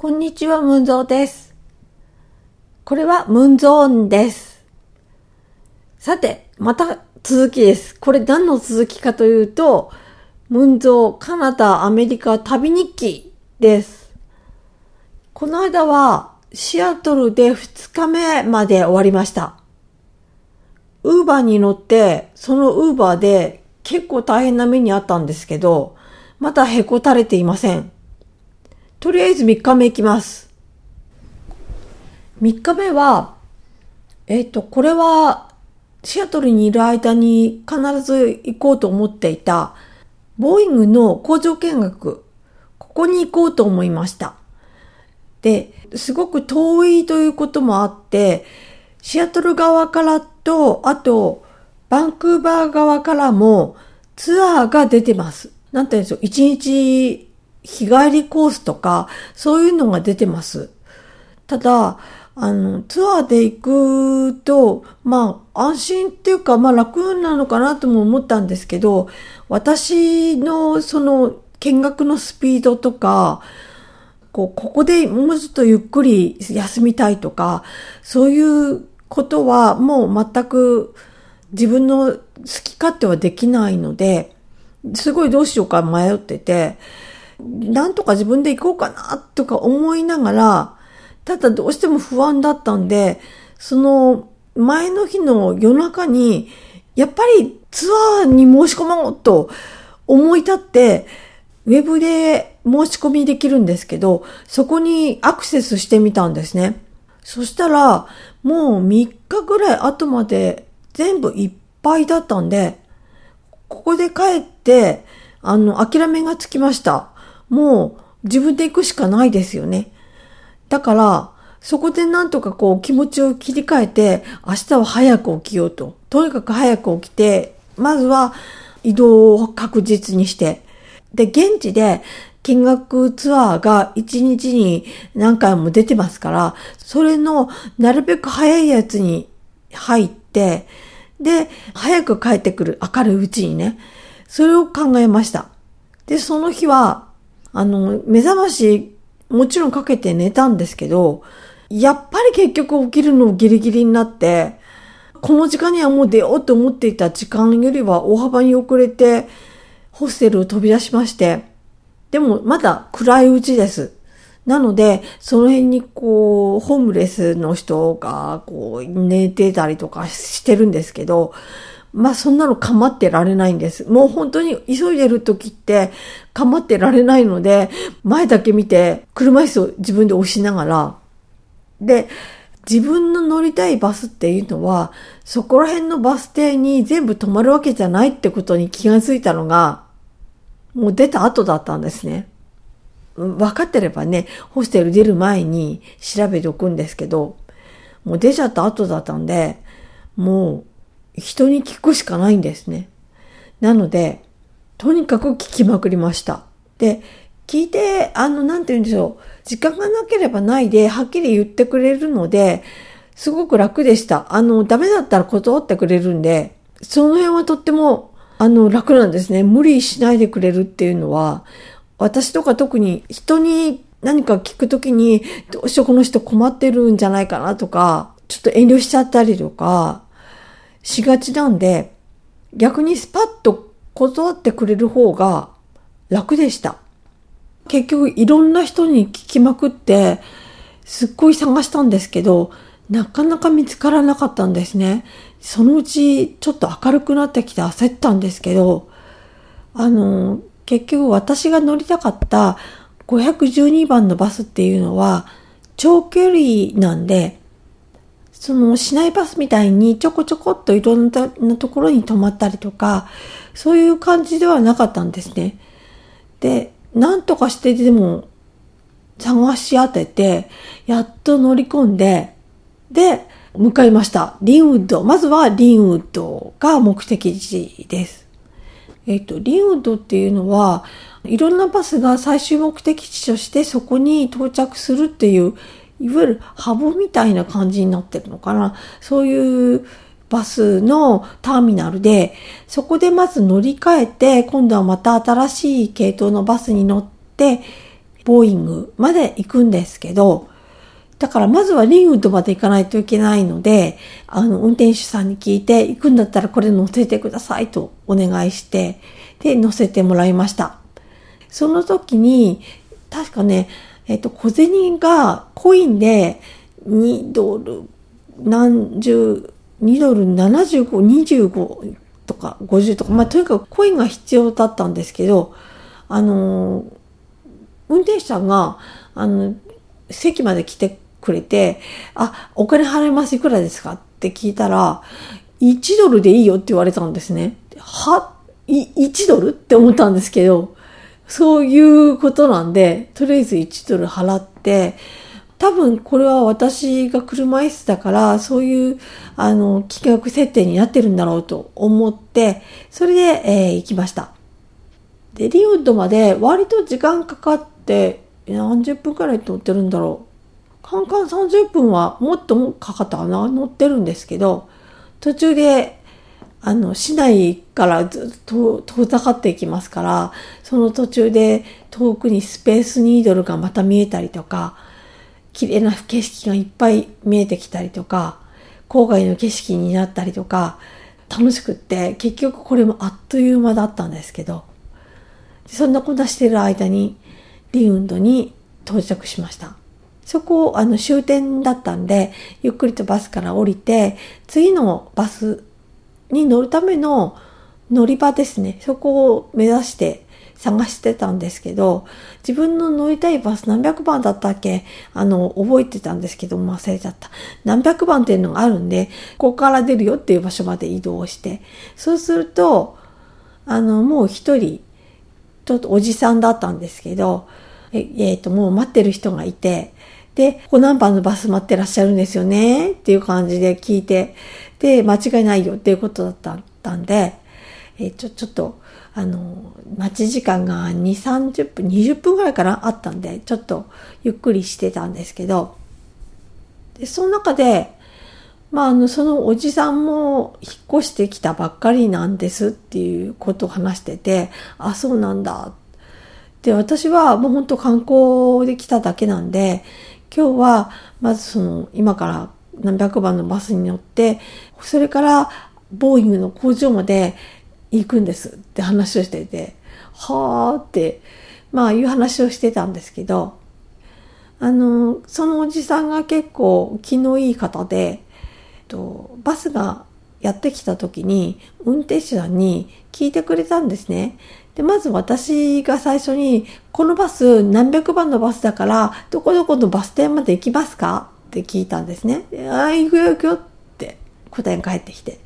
こんにちは、ムンゾーです。これはムンゾーンです。さて、また続きです。これ何の続きかというと、ムンゾー、カナダ、アメリカ旅日記です。この間はシアトルで2日目まで終わりました。ウーバーに乗って、そのウーバーで結構大変な目にあったんですけど、まだへこたれていません。とりあえず3日目行きます。3日目は、えっ、ー、と、これは、シアトルにいる間に必ず行こうと思っていた、ボーイングの工場見学、ここに行こうと思いました。で、すごく遠いということもあって、シアトル側からと、あと、バンクーバー側からもツアーが出てます。なんて言うんでしょう、一日日帰りコースとか、そういうのが出てます。ただ、あの、ツアーで行くと、まあ、安心っていうか、まあ楽なのかなとも思ったんですけど、私のその見学のスピードとか、こう、ここでもうちょっとゆっくり休みたいとか、そういうことはもう全く自分の好き勝手はできないので、すごいどうしようか迷ってて、なんとか自分で行こうかなとか思いながら、ただどうしても不安だったんで、その前の日の夜中に、やっぱりツアーに申し込もうと思い立って、ウェブで申し込みできるんですけど、そこにアクセスしてみたんですね。そしたら、もう3日ぐらい後まで全部いっぱいだったんで、ここで帰って、あの、諦めがつきました。もう自分で行くしかないですよね。だから、そこでなんとかこう気持ちを切り替えて、明日は早く起きようと。とにかく早く起きて、まずは移動を確実にして。で、現地で見学ツアーが1日に何回も出てますから、それのなるべく早いやつに入って、で、早く帰ってくる明るいうちにね、それを考えました。で、その日はあの、目覚まし、もちろんかけて寝たんですけど、やっぱり結局起きるのギリギリになって、この時間にはもう出ようと思っていた時間よりは大幅に遅れて、ホステルを飛び出しまして、でもまだ暗いうちです。なので、その辺にこう、ホームレスの人がこう、寝てたりとかしてるんですけど、まあそんなの構ってられないんです。もう本当に急いでる時って構ってられないので、前だけ見て車椅子を自分で押しながら、で、自分の乗りたいバスっていうのは、そこら辺のバス停に全部止まるわけじゃないってことに気がついたのが、もう出た後だったんですね。分かってればね、ホステル出る前に調べておくんですけど、もう出ちゃった後だったんで、もう人に聞くしかないんですね。なので、とにかく聞きまくりました。で、聞いて、あの、なんて言うんでしょう。時間がなければないで、はっきり言ってくれるので、すごく楽でした。あの、ダメだったら断ってくれるんで、その辺はとっても、あの、楽なんですね。無理しないでくれるっていうのは、私とか特に人に何か聞くときに、どうしようこの人困ってるんじゃないかなとか、ちょっと遠慮しちゃったりとか、しがちなんで、逆にスパッと断ってくれる方が楽でした。結局いろんな人に聞きまくって、すっごい探したんですけど、なかなか見つからなかったんですね。そのうちちょっと明るくなってきて焦ったんですけど、あの、結局私が乗りたかった512番のバスっていうのは長距離なんで、その市内バスみたいにちょこちょこっといろんなところに泊まったりとか、そういう感じではなかったんですね。で、なんとかしてでも探し当てて、やっと乗り込んで、で、向かいました。リンウッド。まずはリンウッドが目的地です。えっ、と、リンウッドっていうのは、いろんなバスが最終目的地としてそこに到着するっていういわゆるハブみたいな感じになってるのかな。そういうバスのターミナルで、そこでまず乗り換えて、今度はまた新しい系統のバスに乗って、ボーイングまで行くんですけど、だからまずはリンウッドまで行かないといけないので、あの、運転手さんに聞いて、行くんだったらこれ乗せてくださいとお願いして、で、乗せてもらいました。その時に、確かね、えっと、小銭がコインで2ドル、何十、2ドル75、25とか50とか、まあ、とにかくコインが必要だったんですけど、あの、運転手さんが、あの、席まで来てくれて、あ、お金払いますいくらですか？って聞いたら、1ドルでいいよって言われたんですね。は、1ドル？って思ったんですけど、そういうことなんで、とりあえず1ドル払って、多分これは私が車椅子だから、そういう、あの、金額設定になってるんだろうと思って、それで、えー、行きました。で、リウッドまで割と時間かかって、何十分くらい乗ってるんだろう。カンカン30分はもっともかかったかな乗ってるんですけど、途中で、あの、市内からずっと遠ざかっていきますから、その途中で遠くにスペースニードルがまた見えたりとか、綺麗な景色がいっぱい見えてきたりとか、郊外の景色になったりとか、楽しくって、結局これもあっという間だったんですけど、そんなことしてる間に、リウンドに到着しました。そこ、あの、終点だったんで、ゆっくりとバスから降りて、次のバスに乗るための乗り場ですね。そこを目指して探してたんですけど、自分の乗りたいバス何百番だったっけ？あの、覚えてたんですけど、忘れちゃった。何百番っていうのがあるんで、ここから出るよっていう場所まで移動して、そうすると、あの、もう一人、ちょっとおじさんだったんですけど、えっ、ー、と、もう待ってる人がいて、で、ここ何番のバス待ってらっしゃるんですよねっていう感じで聞いて、で、間違いないよっていうことだったんで、えー、ちょ、ちょっと、あの、待ち時間が2、30分、20分ぐらいかなあったんで、ちょっとゆっくりしてたんですけど、で、その中で、まあ、あの、そのおじさんも引っ越してきたばっかりなんですっていうことを話してて、あ、そうなんだ。で、私はもう本当観光で来ただけなんで、今日はまずその今から何百番のバスに乗って、それからボーイングの工場まで行くんですって話をしてて、はーって、まあいう話をしてたんですけど、あの、そのおじさんが結構気のいい方で、と、バスがやってきた時に運転手さんに聞いてくれたんですね。で、まず私が最初に、このバス何百番のバスだから、どこどこのバス停まで行きますか？って聞いたんですね。ああ、行くよ行くよって答えが返ってきて。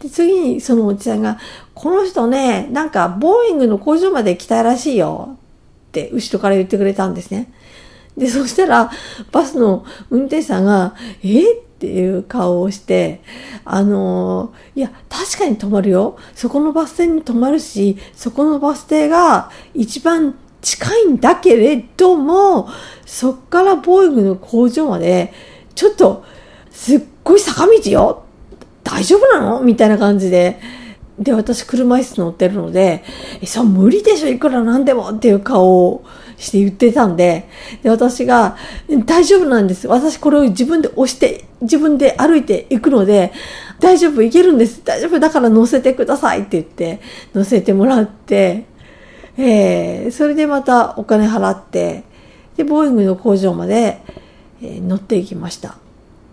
で、次にそのおじさんが、この人ね、なんか、ボーイングの工場まで来たらしいよって後ろから言ってくれたんですね。で、そしたら、バスの運転手さんが、え？っていう顔をして、あのー、いや、確かに止まるよ。そこのバス停に止まるし、そこのバス停が一番近いんだけれども、そっからボーイングの工場まで、ちょっと、すっごい坂道よ大丈夫なの？みたいな感じで。で、私車椅子乗ってるので、え、そう無理でしょいくらなんでもっていう顔をして言ってたんで、で、私が、大丈夫なんです。私これを自分で押して、自分で歩いていくので、大丈夫、いけるんです。大丈夫、だから乗せてくださいって言って、乗せてもらって、えー、それでまたお金払って、で、ボーイングの工場まで、えー、乗っていきました。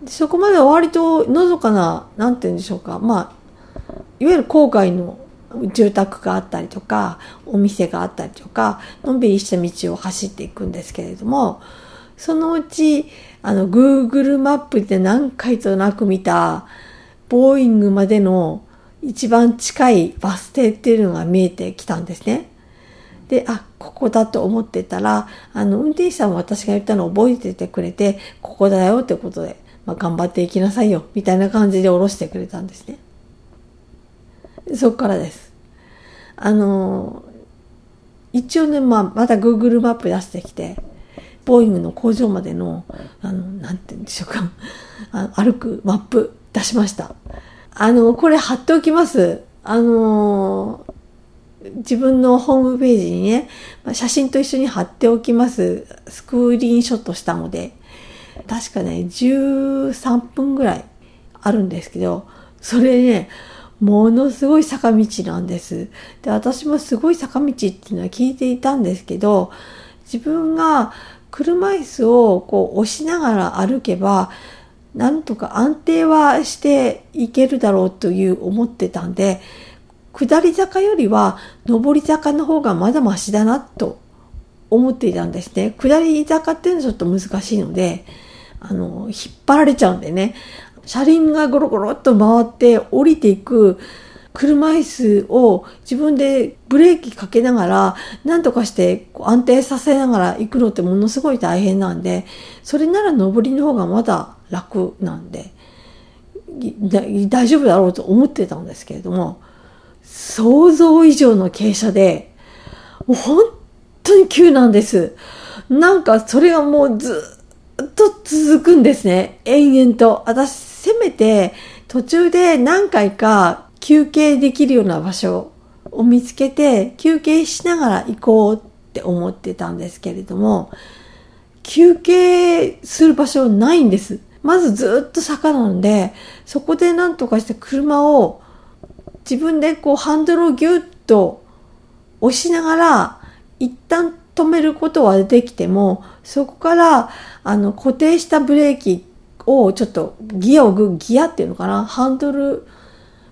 そこまでは割とのどかな、なんて言うんでしょうか。まあ、いわゆる郊外の住宅があったりとか、お店があったりとか、のんびりした道を走っていくんですけれども、そのうち、あの、Google マップで何回となく見た、ボーイングまでの一番近いバス停っていうのが見えてきたんですね。で、あ、ここだと思ってたら、あの、運転手さんも私が言ったのを覚えててくれて、ここだよってことで、まあ、頑張っていきなさいよ、みたいな感じで降ろしてくれたんですね。そっからです。あの、一応ね、まあ、また Google マップ出してきて、ボーイングの工場までの、あの、なんて言うんでしょうか、あ歩くマップ出しました。あの、これ貼っておきます。あの、自分のホームページにね、写真と一緒に貼っておきます。スクリーンショットしたので、確かね、13分ぐらいあるんですけど、それね、ものすごい坂道なんです。で、私もすごい坂道っていうのは聞いていたんですけど、自分が車椅子をこう押しながら歩けば、なんとか安定はしていけるだろうという思ってたんで、下り坂よりは上り坂の方がまだマシだなと思っていたんですね。下り坂っていうのはちょっと難しいので、あの、引っ張られちゃうんでね、車輪がゴロゴロっと回って降りていく車椅子を自分でブレーキかけながら何とかして安定させながら行くのってものすごい大変なんで、それなら上りの方がまだ楽なんで、大丈夫だろうと思ってたんですけれども、想像以上の傾斜で、もう本当に急なんです。なんかそれがもうずっと続くんですね。延々と。私、せめて途中で何回か休憩できるような場所を見つけて休憩しながら行こうって思ってたんですけれども、休憩する場所ないんです。まずずっと坂なんで、そこで何とかして車を自分でこうハンドルをギュッと押しながら一旦止めることはできても、そこからあの固定したブレーキをちょっとギアをグギアっていうのかな？ハンドル、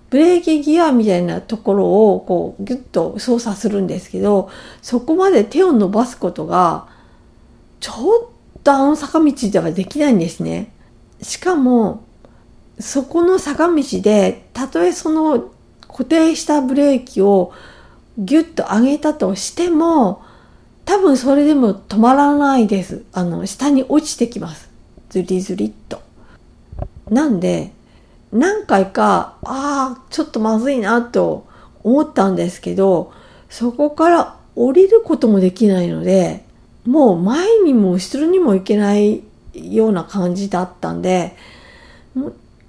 ブレーキギアみたいなところをこうギュッと操作するんですけど、そこまで手を伸ばすことがちょっとあの坂道ではできないんですね。しかも、そこの坂道で、たとえその固定したブレーキをギュッと上げたとしても、多分それでも止まらないです。あの、下に落ちてきます。ズリズリっと。なんで、何回か、ああ、ちょっとまずいなと思ったんですけど、そこから降りることもできないので、もう前にも後ろにも行けないような感じだったんで、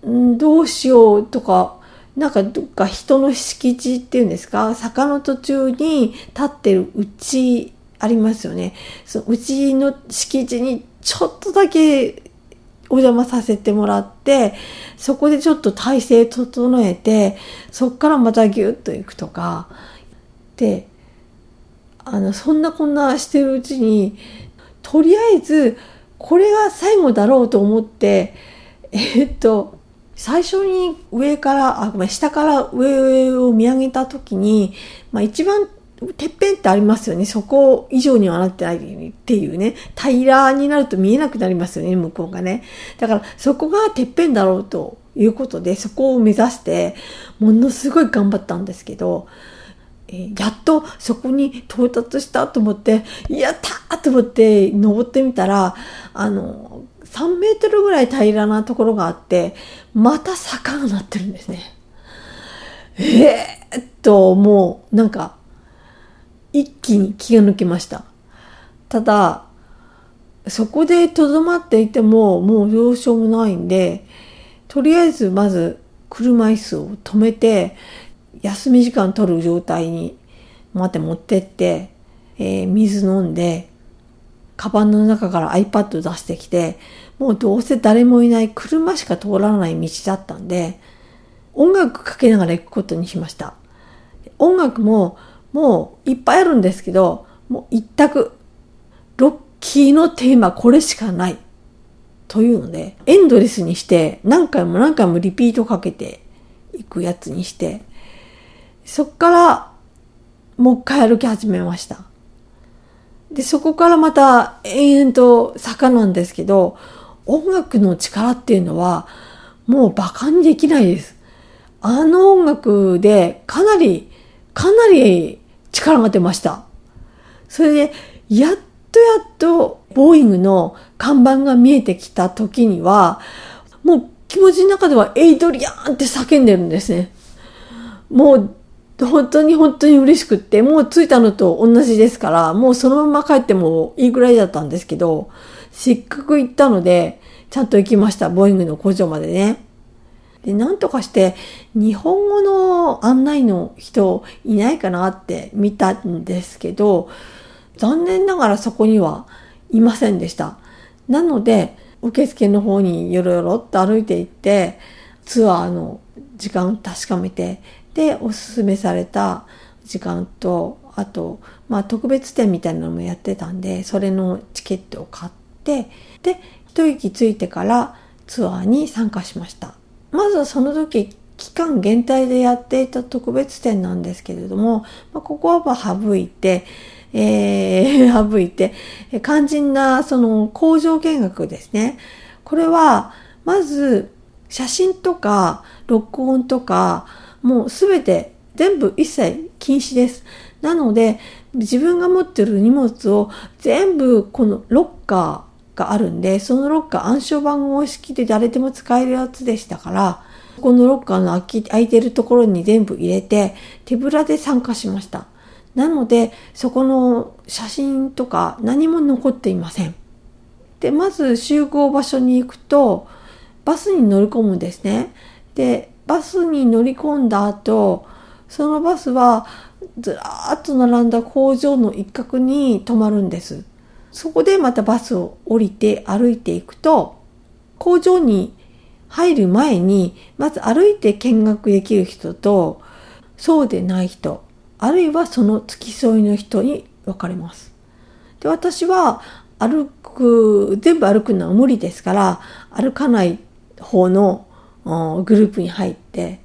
どうしようとかなんかどっか人の敷地っていうんですか坂の途中に立ってるうちありますよね。そのうちの敷地にちょっとだけお邪魔させてもらって、そこでちょっと体勢整えて、そっからまたギュッと行くとか、で、あの、そんなこんなしてるうちに、とりあえず、これが最後だろうと思って、え、っと、最初に上から、あ、ごめん、下から上を見上げた時に、まあ一番てっぺんってありますよね。そこ以上にはなってないっていうね。平らになると見えなくなりますよね、向こうがね。だからそこがてっぺんだろうということで、そこを目指して、ものすごい頑張ったんですけど、え、やっとそこに到達したと思って、やったーと思って登ってみたら、あの、3メートルぐらい平らなところがあって、また坂がなってるんですね。ええー、っと、もう、なんか、一気に気が抜けました。ただ、そこでとどまっていても、もうどうしようもないんで、とりあえずまず車椅子を止めて、休み時間取る状態にまた持ってって、えー、水飲んで、カバンの中から iPad 出してきて、もうどうせ誰もいない車しか通らない道だったんで、音楽かけながら行くことにしました。音楽ももういっぱいあるんですけど、もう一択、ロッキーのテーマこれしかない。というので、エンドレスにして何回も何回もリピートかけていくやつにして、そっからもう一回歩き始めました。で、そこからまた延々と坂なんですけど、音楽の力っていうのはもう馬鹿にできないです。あの音楽でかなり、かなり力が出ました。それで、やっとやっと、ボーイングの看板が見えてきた時には、もう気持ちの中ではエイドリアンって叫んでるんですね。もう、本当に本当に嬉しくって、もう着いたのと同じですから、もうそのまま帰ってもいいぐらいだったんですけど、せっかく行ったので、ちゃんと行きました。ボーイングの工場までね。で、なんとかして日本語の案内の人いないかなって見たんですけど、残念ながらそこにはいませんでした。なので、受付の方によろよろっと歩いていって、ツアーの時間確かめて、で、おすすめされた時間と、あと、まあ特別展みたいなのもやってたんで、それのチケットを買って、で、一息ついてからツアーに参加しました。まずはその時、期間限定でやっていた特別展なんですけれども、まあ、ここはま省いて、えー、省いて、肝心なその工場見学ですね。これは、まず、写真とか、録音とか、もうすべて全部一切禁止です。なので、自分が持ってる荷物を全部このロッカーがあるんで、そのロッカー暗証番号式で誰でも使えるやつでしたから、このロッカーの空き空いてるところに全部入れて、手ぶらで参加しました。なので、そこの写真とか何も残っていません。で、まず集合場所に行くと、バスに乗り込むんですね。で、バスに乗り込んだ後、そのバスはずらーっと並んだ工場の一角に止まるんです。そこでまたバスを降りて歩いていくと、工場に入る前に、まず歩いて見学できる人と、そうでない人、あるいはその付き添いの人に分かれます。で、私は歩く、全部歩くのは無理ですから、歩かない方のグループに入って、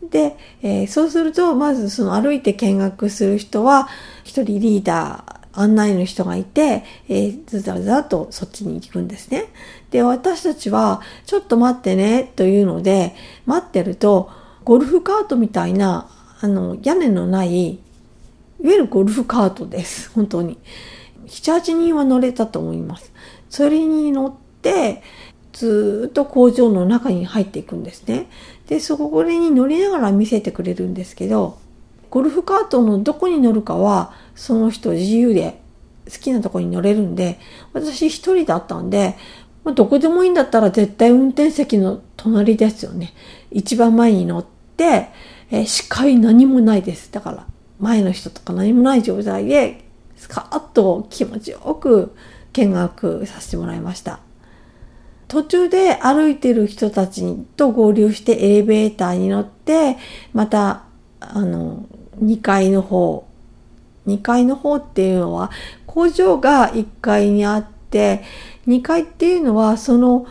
で、えー、そうすると、まずその歩いて見学する人は、一人リーダー、案内の人がいて、えー、ずざずざとそっちに行くんですね。で、私たちは、ちょっと待ってね、というので、待ってると、ゴルフカートみたいなあの、屋根のない、いわゆるゴルフカートです。本当に。7、8人は乗れたと思います。それに乗って、ずっと工場の中に入っていくんですね。で、そこに乗りながら見せてくれるんですけど、ゴルフカートのどこに乗るかは、その人自由で好きなとこに乗れるんで、私一人だったんで、まあ、どこでもいいんだったら絶対運転席の隣ですよね。一番前に乗って、えー、視界何もないです。だから、前の人とか何もない状態で、スカッと気持ちよく見学させてもらいました。途中で歩いてる人たちと合流してエレベーターに乗って、また、あの、2階の方、2階の方っていうのは工場が1階にあって、2階っていうのはその、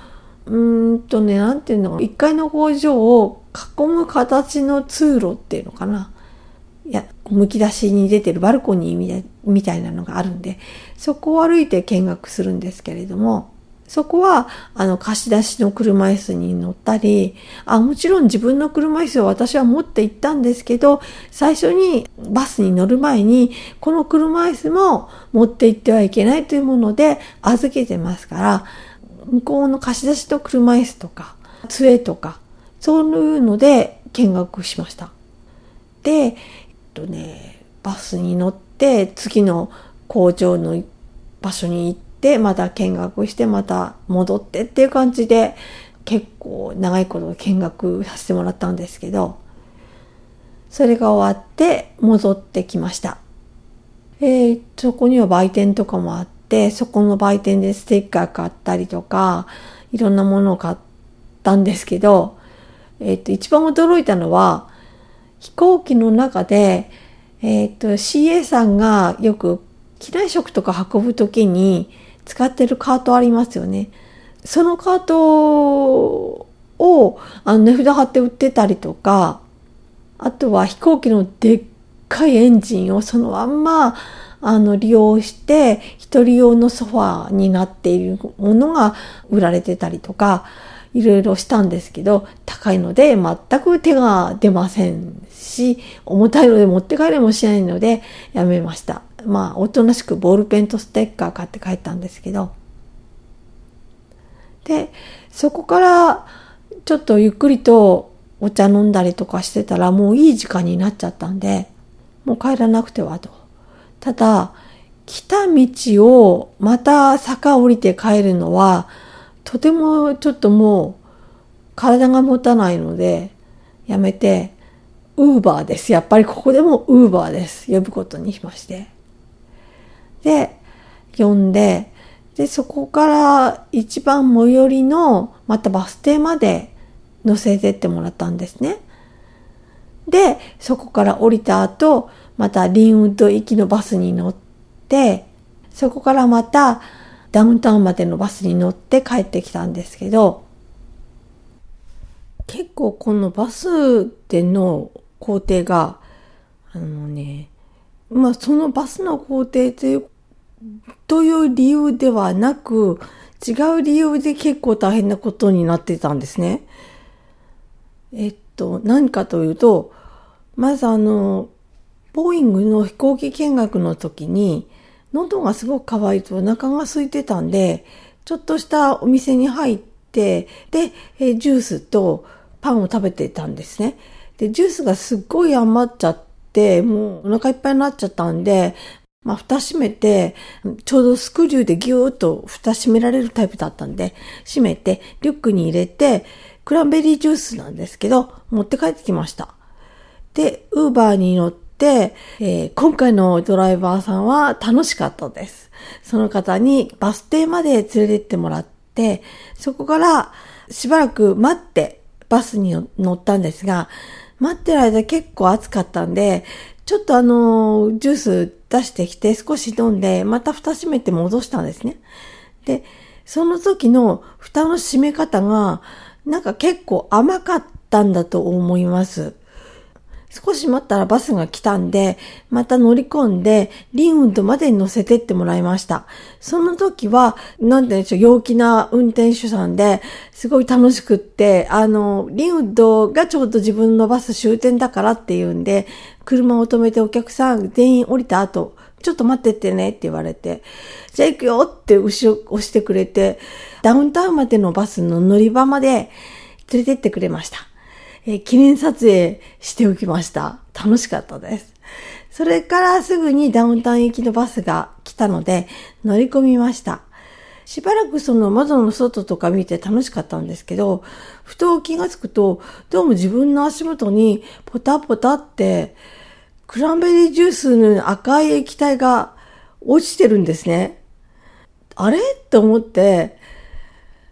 うーんとね、何て言うの、1階の工場を囲む形の通路っていうのかな。いや、むき出しに出てるバルコニーみたいなのがあるんで、そこを歩いて見学するんですけれども、そこは、あの、貸し出しの車椅子に乗ったり、あ、もちろん自分の車椅子を私は持って行ったんですけど、最初にバスに乗る前に、この車椅子も持って行ってはいけないというもので預けてますから、向こうの貸し出しと車椅子とか、杖とか、そういうので見学しました。で、えっとね、バスに乗って次の工場の場所に行って、また見学して、また戻ってっていう感じで、結構長いこと見学させてもらったんですけど、それが終わって戻ってきました。えー、そこには売店とかもあって、そこの売店でステッカー買ったりとか、いろんなものを買ったんですけど、えっ、ー、と、一番驚いたのは、飛行機の中で、えっ、ー、と、CA さんがよく機内食とか運ぶときに使ってるカートありますよね。そのカートをあの値札貼って売ってたりとか、あとは飛行機のでっかいエンジンをそのまんまあの利用して一人用のソファーになっているものが売られてたりとか、いろいろしたんですけど、高いので全く手が出ませんし、重たいので持って帰れもしないのでやめました。まあ、おとなしくボールペンとステッカー買って帰ったんですけど。で、そこからちょっとゆっくりとお茶飲んだりとかしてたらもういい時間になっちゃったんで、もう帰らなくてはと。ただ、来た道をまた坂降りて帰るのは、とてもちょっともう体が持たないので、やめて、ウーバーです。やっぱりここでもウーバーです。呼ぶことにしまして。で、呼んで、で、そこから一番最寄りの、またバス停まで乗せてってもらったんですね。で、そこから降りた後、またリンウッド行きのバスに乗って、そこからまたダウンタウンまでのバスに乗って帰ってきたんですけど、結構このバスでの工程が、あのね、まあそのバスの工程という、という理由ではなく、違う理由で結構大変なことになってたんですね。えっと、何かというと、まずあの、ボーイングの飛行機見学の時に、喉がすごく乾いてお腹が空いてたんで、ちょっとしたお店に入って、で、ジュースとパンを食べてたんですね。で、ジュースがすっごい余っちゃって、もうお腹いっぱいになっちゃったんで、まあ、蓋閉めて、ちょうどスクリューでギューッと蓋閉められるタイプだったんで、閉めて、リュックに入れて、クランベリージュースなんですけど、持って帰ってきました。で、ウーバーに乗って、えー、今回のドライバーさんは楽しかったです。その方にバス停まで連れてってもらって、そこからしばらく待ってバスに乗ったんですが、待ってる間結構暑かったんで、ちょっとあの、ジュース出してきて少し飲んで、また蓋閉めて戻したんですね。で、その時の蓋の閉め方が、なんか結構甘かったんだと思います。少し待ったらバスが来たんで、また乗り込んで、リンウッドまでに乗せてってもらいました。その時は、なんて言うんでしょう、陽気な運転手さんで、すごい楽しくって、あの、リンウッドがちょうど自分のバス終点だからっていうんで、車を止めてお客さん全員降りた後、ちょっと待ってってねって言われて、じゃあ行くよって後ろ押してくれて、ダウンタウンまでのバスの乗り場まで連れてってくれました。えー、記念撮影しておきました。楽しかったです。それからすぐにダウンタウン行きのバスが来たので乗り込みました。しばらくその窓の外とか見て楽しかったんですけど、ふと気がつくと、どうも自分の足元にポタポタってクランベリージュースの赤い液体が落ちてるんですね。あれ？って思って、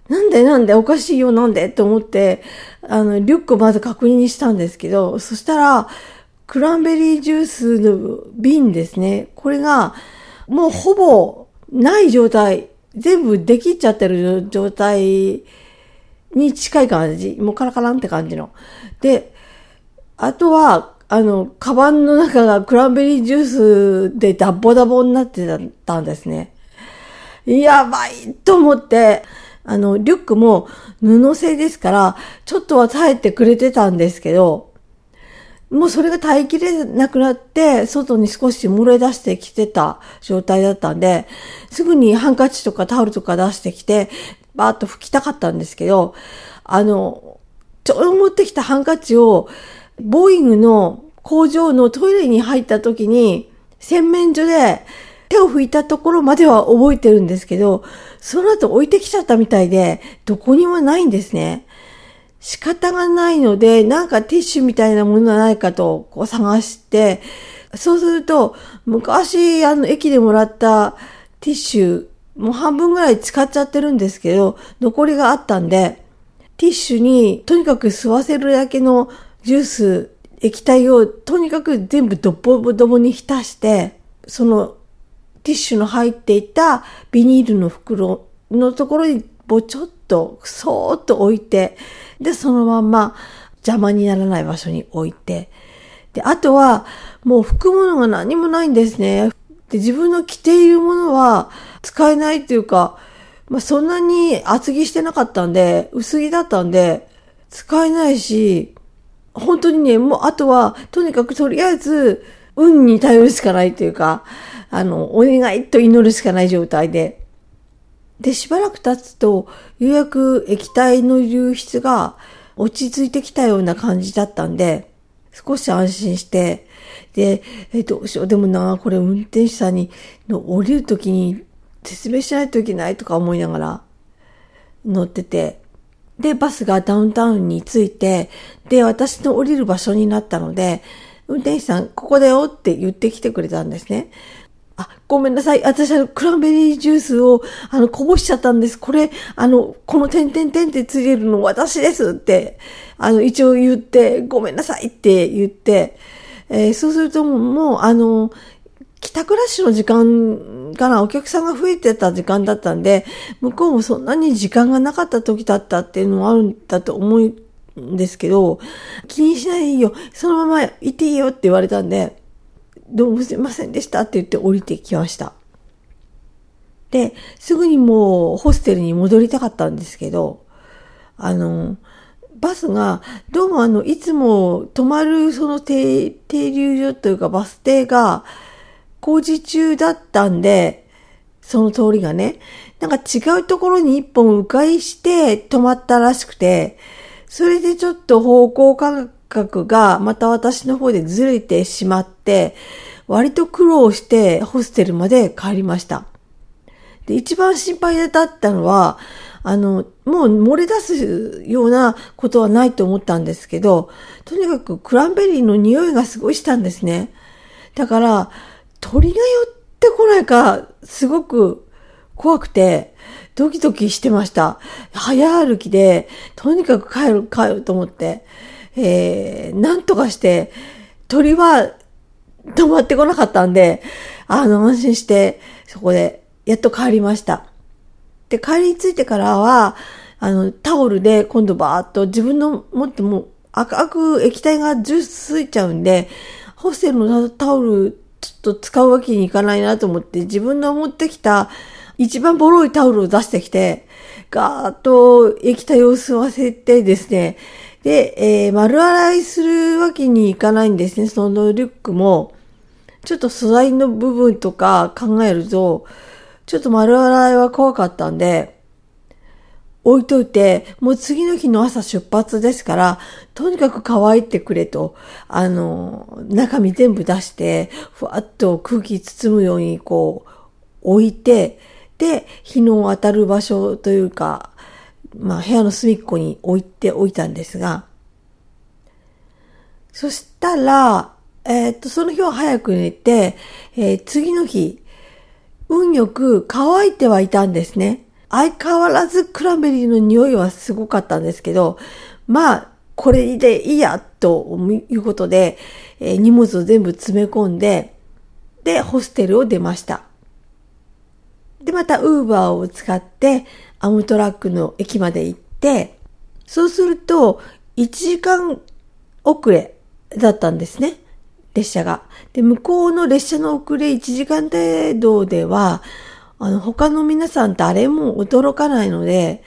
なんでなんでおかしいよなんで？って思って、あの、リュックをまず確認したんですけど、そしたら、クランベリージュースの瓶ですね。これが、もうほぼない状態、全部できちゃってる状態に近い感じ。もうカラカランって感じの。で、あとは、あの、カバンの中がクランベリージュースでダボダボになってたんですね。やばいと思って、あの、リュックも布製ですから、ちょっとは耐えてくれてたんですけど、もうそれが耐えきれなくなって、外に少し漏れ出してきてた状態だったんで、すぐにハンカチとかタオルとか出してきて、バーッと拭きたかったんですけど、あの、ちょうど持ってきたハンカチを、ボーイングの工場のトイレに入った時に、洗面所で手を拭いたところまでは覚えてるんですけど、その後置いてきちゃったみたいで、どこにもないんですね。仕方がないので、なんかティッシュみたいなものはないかとこう探して、そうすると、昔、あの、駅でもらったティッシュ、もう半分ぐらい使っちゃってるんですけど、残りがあったんで、ティッシュにとにかく吸わせるだけのジュース、液体をとにかく全部ドボドボに浸して、そのティッシュの入っていたビニールの袋のところにぼちょっとそーっと置いて、で、そのまんま邪魔にならない場所に置いて、で、あとはもう拭くものが何もないんですね。で、自分の着ているものは使えないっていうか、まあ、そんなに厚着してなかったんで、薄着だったんで、使えないし、本当にね、もうあとは、とにかくとりあえず、運に頼るしかないというか、あの、お願いと祈るしかない状態で。で、しばらく経つと、ようやく液体の流出が落ち着いてきたような感じだったんで、少し安心して、で、えどうしよう、でもな、これ運転手さんにの降りるときに説明しないといけないとか思いながら乗ってて、で、バスがダウンタウンに着いて、で、私の降りる場所になったので、運転手さん、ここだよって言ってきてくれたんですね。ごめんなさい。私はクランベリージュースを、あの、こぼしちゃったんです。これ、あの、この点々点ってついてるの私ですって、あの、一応言って、ごめんなさいって言って、えー、そうするともう、あの、帰宅ラッシュの時間からお客さんが増えてた時間だったんで、向こうもそんなに時間がなかった時だったっていうのもあるんだと思うんですけど、気にしないよ、そのまま行っていいよって言われたんで、どうもすいませんでしたって言って降りてきました。で、すぐにもうホステルに戻りたかったんですけど、あの、バスが、どうもあの、いつも止まるその停留所というかバス停が工事中だったんで、その通りがね、なんか違うところに一本迂回して止まったらしくて、それでちょっと方向感覚がまた私の方でずれてしまって、割と苦労してホステルまで帰りました。で、一番心配だったのは、あの、もう漏れ出すようなことはないと思ったんですけど、とにかくクランベリーの匂いがすごいしたんですね。だから、鳥が寄ってこないか、すごく怖くて、ドキドキしてました。早歩きで、とにかく帰る、帰ると思って。えー、なんとかして、鳥は止まってこなかったんで、あの、安心して、そこで、やっと帰りました。で、帰りに着いてからは、あの、タオルで今度バーっと自分の持っても赤く液体がジュースついちゃうんで、ホステルのタオルちょっと使うわけにいかないなと思って自分の持ってきた一番ボロいタオルを出してきて、ガーッと液体を吸わせてですね、で、えー、丸洗いするわけにいかないんですね。そのリュックも、ちょっと素材の部分とか考えると、ちょっと丸洗いは怖かったんで、置いといて、もう次の日の朝出発ですから、とにかく乾いてくれと、あの、中身全部出して、ふわっと空気包むようにこう、置いて、で、日の当たる場所というか、まあ、部屋の隅っこに置いておいたんですが、そしたら、えー、っと、その日は早く寝て、えー、次の日、運よく乾いてはいたんですね。相変わらずクランベリーの匂いはすごかったんですけど、まあ、これでいいや、ということで、えー、荷物を全部詰め込んで、で、ホステルを出ました。で、またウーバーを使ってアムトラックの駅まで行って、そうすると1時間遅れだったんですね。列車が。で、向こうの列車の遅れ1時間程度では、あの、他の皆さん誰も驚かないので、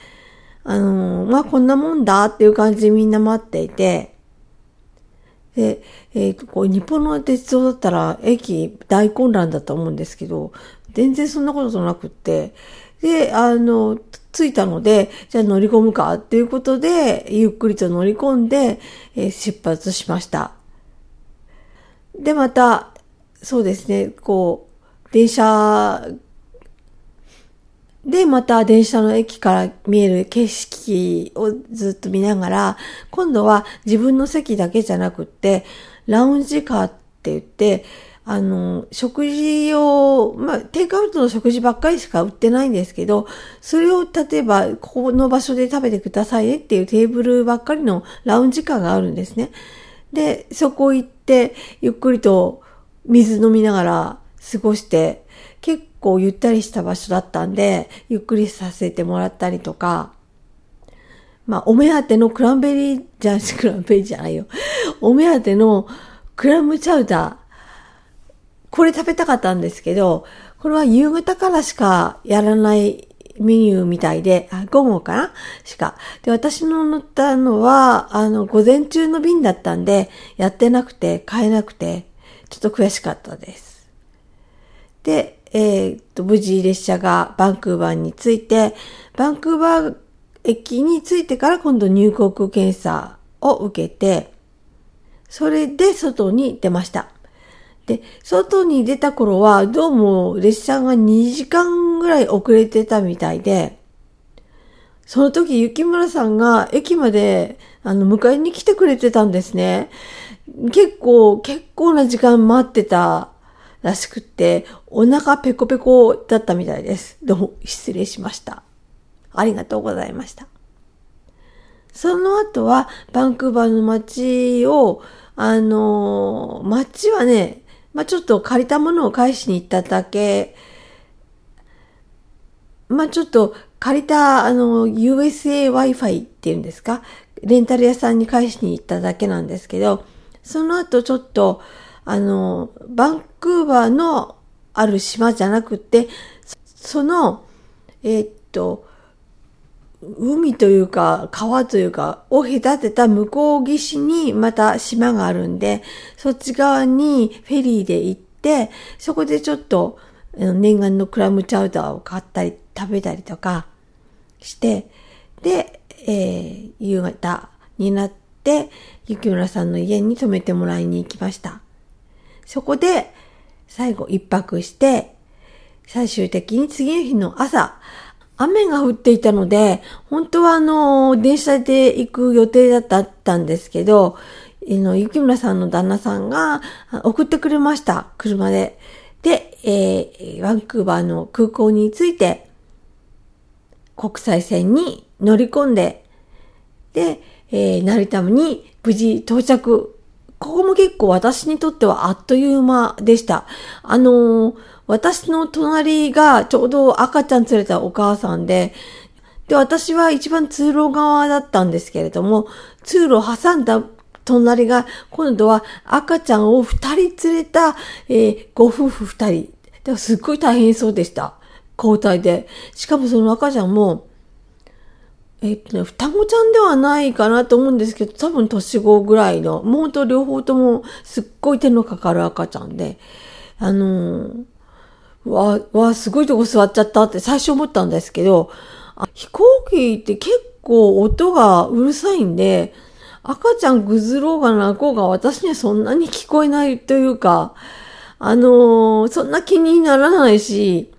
あの、まあ、こんなもんだっていう感じでみんな待っていて、で、えっ、ー、と、こう、日本の鉄道だったら駅大混乱だと思うんですけど、全然そんなことなくって、で、あの、着いたので、じゃあ乗り込むかっていうことで、ゆっくりと乗り込んで、えー、出発しました。で、また、そうですね、こう、電車で、また電車の駅から見える景色をずっと見ながら、今度は自分の席だけじゃなくって、ラウンジカーって言って、あの、食事を、まあ、テイクアウトの食事ばっかりしか売ってないんですけど、それを例えば、ここの場所で食べてくださいねっていうテーブルばっかりのラウンジカーがあるんですね。で、そこ行って、ゆっくりと水飲みながら過ごして、結構ゆったりした場所だったんで、ゆっくりさせてもらったりとか、まあ、お目当てのクランベリー、じゃ、クランベリーじゃないよ。お目当てのクラムチャウダー、これ食べたかったんですけど、これは夕方からしかやらないメニューみたいで、あ、午後かな？しか。で、私の乗ったのは、あの、午前中の便だったんで、やってなくて、買えなくて、ちょっと悔しかったです。で、えー、っと、無事列車がバンクーバーに着いて、バンクーバー駅に着いてから今度入国検査を受けて、それで外に出ました。で、外に出た頃は、どうも列車が2時間ぐらい遅れてたみたいで、その時、雪村さんが駅まで、あの、迎えに来てくれてたんですね。結構、結構な時間待ってたらしくって、お腹ペコペコだったみたいです。どうも、失礼しました。ありがとうございました。その後は、バンクーバーの街を、あのー、街はね、まあ、ちょっと借りたものを返しに行っただけ、まあ、ちょっと借りた、あの、USA Wi-Fi っていうんですか？レンタル屋さんに返しに行っただけなんですけど、その後ちょっと、あの、バンクーバーのある島じゃなくて、その、えー、っと、海というか、川というか、を隔てた向こう岸にまた島があるんで、そっち側にフェリーで行って、そこでちょっと念願のクラムチャウダーを買ったり、食べたりとかして、で、えー、夕方になって、雪村さんの家に泊めてもらいに行きました。そこで、最後一泊して、最終的に次の日の朝、雨が降っていたので、本当はあの、電車で行く予定だったんですけど、えの、雪村さんの旦那さんが送ってくれました。車で。で、えー、ワンクーバーの空港に着いて、国際線に乗り込んで、で、えー、成田に無事到着。ここも結構私にとってはあっという間でした。あのー、私の隣がちょうど赤ちゃん連れたお母さんで、で、私は一番通路側だったんですけれども、通路を挟んだ隣が、今度は赤ちゃんを二人連れた、えー、ご夫婦二人。すっごい大変そうでした。交代で。しかもその赤ちゃんも、えっとね、双子ちゃんではないかなと思うんですけど、多分年子ぐらいの、もうと両方ともすっごい手のかかる赤ちゃんで、あのー、わ、わ、すごいとこ座っちゃったって最初思ったんですけど、飛行機って結構音がうるさいんで、赤ちゃんぐずろうが泣こうが私にはそんなに聞こえないというか、あのー、そんな気にならないし、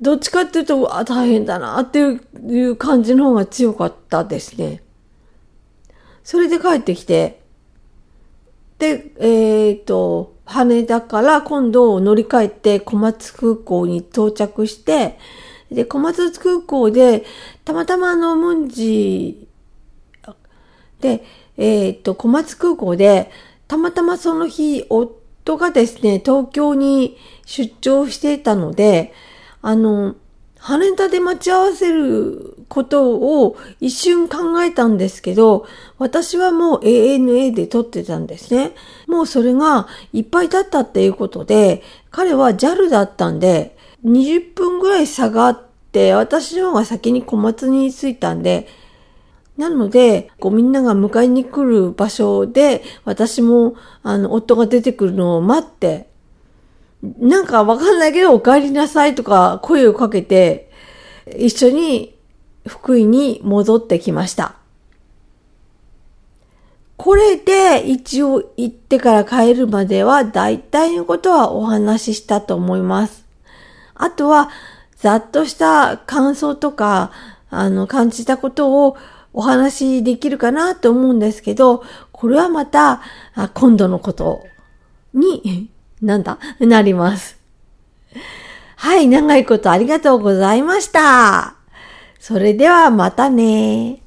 どっちかっていうと、あ、大変だなっていう感じの方が強かったですね。それで帰ってきて、で、えっ、ー、と、羽田から今度乗り換えて小松空港に到着して、で、小松空港で、たまたまあの、ムンジで、えっ、と、小松空港で、たまたまその日、夫がですね、東京に出張していたので、あの、羽田で待ち合わせることを一瞬考えたんですけど、私はもう ANA で撮ってたんですね。もうそれがいっぱいだったっていうことで、彼は JAL だったんで、20分ぐらい差がって、私の方が先に小松に着いたんで、なので、こうみんなが迎えに来る場所で、私も、あの、夫が出てくるのを待って、なんかわかんないけど、お帰りなさいとか声をかけて、一緒に福井に戻ってきました。これで一応行ってから帰るまでは大体のことはお話ししたと思います。あとは、ざっとした感想とか、あの、感じたことをお話しできるかなと思うんですけど、これはまた、今度のことに、なんだ、なります。はい、長いことありがとうございました。それではまたね